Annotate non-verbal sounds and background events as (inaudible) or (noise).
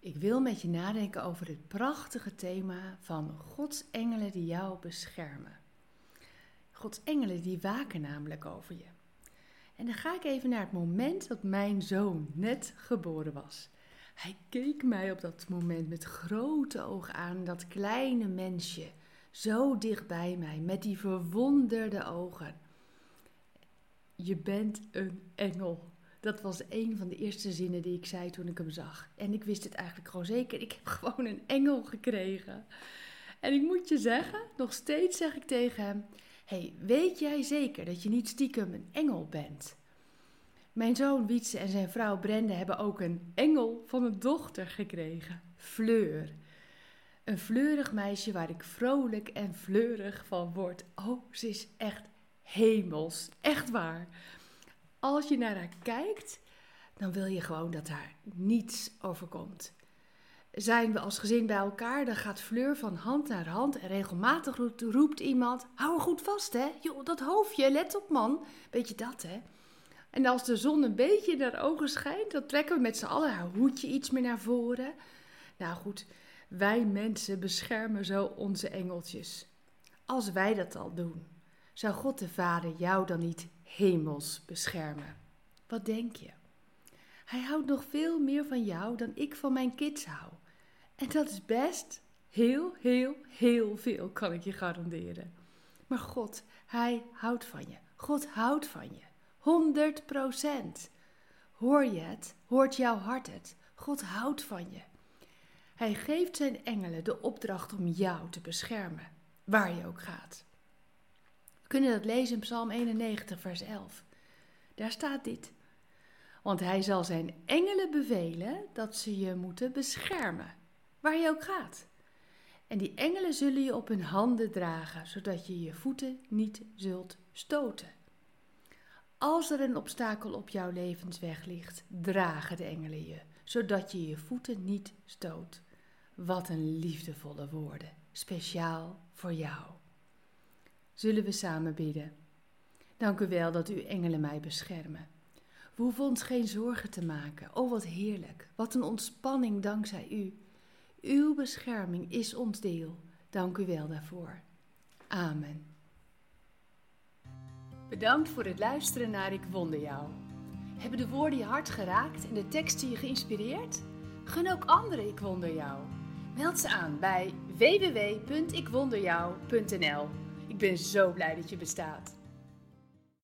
Ik wil met je nadenken over het prachtige thema van Gods engelen die jou beschermen. Gods engelen die waken namelijk over je. En dan ga ik even naar het moment dat mijn zoon net geboren was. Hij keek mij op dat moment met grote ogen aan, dat kleine mensje, zo dicht bij mij, met die verwonderde ogen. Je bent een engel. Dat was een van de eerste zinnen die ik zei toen ik hem zag. En ik wist het eigenlijk gewoon zeker. Ik heb (laughs) gewoon een engel gekregen. En ik moet je zeggen, nog steeds zeg ik tegen hem: hey, weet jij zeker dat je niet stiekem een engel bent? Mijn zoon Wietse en zijn vrouw Brenda hebben ook een engel van een dochter gekregen, Fleur. Een fleurig meisje waar ik vrolijk en fleurig van word. Oh, ze is echt hemels, echt waar als je naar haar kijkt, dan wil je gewoon dat haar niets overkomt. Zijn we als gezin bij elkaar, dan gaat Fleur van hand naar hand en regelmatig roept, iemand: Hou er goed vast, hè? Joh, dat hoofdje, let op, man. Weet je dat, hè? En als de zon een beetje in haar ogen schijnt, dan trekken we met z'n allen haar hoedje iets meer naar voren. Nou goed, wij mensen beschermen zo onze engeltjes. Als wij dat al doen, zou God de Vader jou dan niet hemels beschermen? Wat denk je? Hij houdt nog veel meer van jou dan ik van mijn kids hou. En dat is best heel, heel, heel veel, kan ik je garanderen. Maar God, Hij houdt van je. God houdt van je. 100 procent. Hoor je het? Hoort jouw hart het? God houdt van je. Hij geeft zijn engelen de opdracht om jou te beschermen, waar je ook gaat. We kunnen dat lezen in Psalm 91, vers 11. Daar staat dit. Want hij zal zijn engelen bevelen dat ze je moeten beschermen, waar je ook gaat. En die engelen zullen je op hun handen dragen, zodat je je voeten niet zult stoten. Als er een obstakel op jouw levensweg ligt, dragen de engelen je, zodat je je voeten niet stoot. Wat een liefdevolle woorden, speciaal voor jou. Zullen we samen bidden? Dank u wel dat uw engelen mij beschermen. We hoeven ons geen zorgen te maken. Oh, wat heerlijk. Wat een ontspanning dankzij u. Uw bescherming is ons deel. Dank u wel daarvoor. Amen. Bedankt voor het luisteren naar Ik Wonder Jou. Hebben de woorden je hart geraakt en de teksten je geïnspireerd? Gun ook anderen Ik Wonder Jou. Meld ze aan bij www.ikwonderjou.nl. Ik ben zo blij dat je bestaat.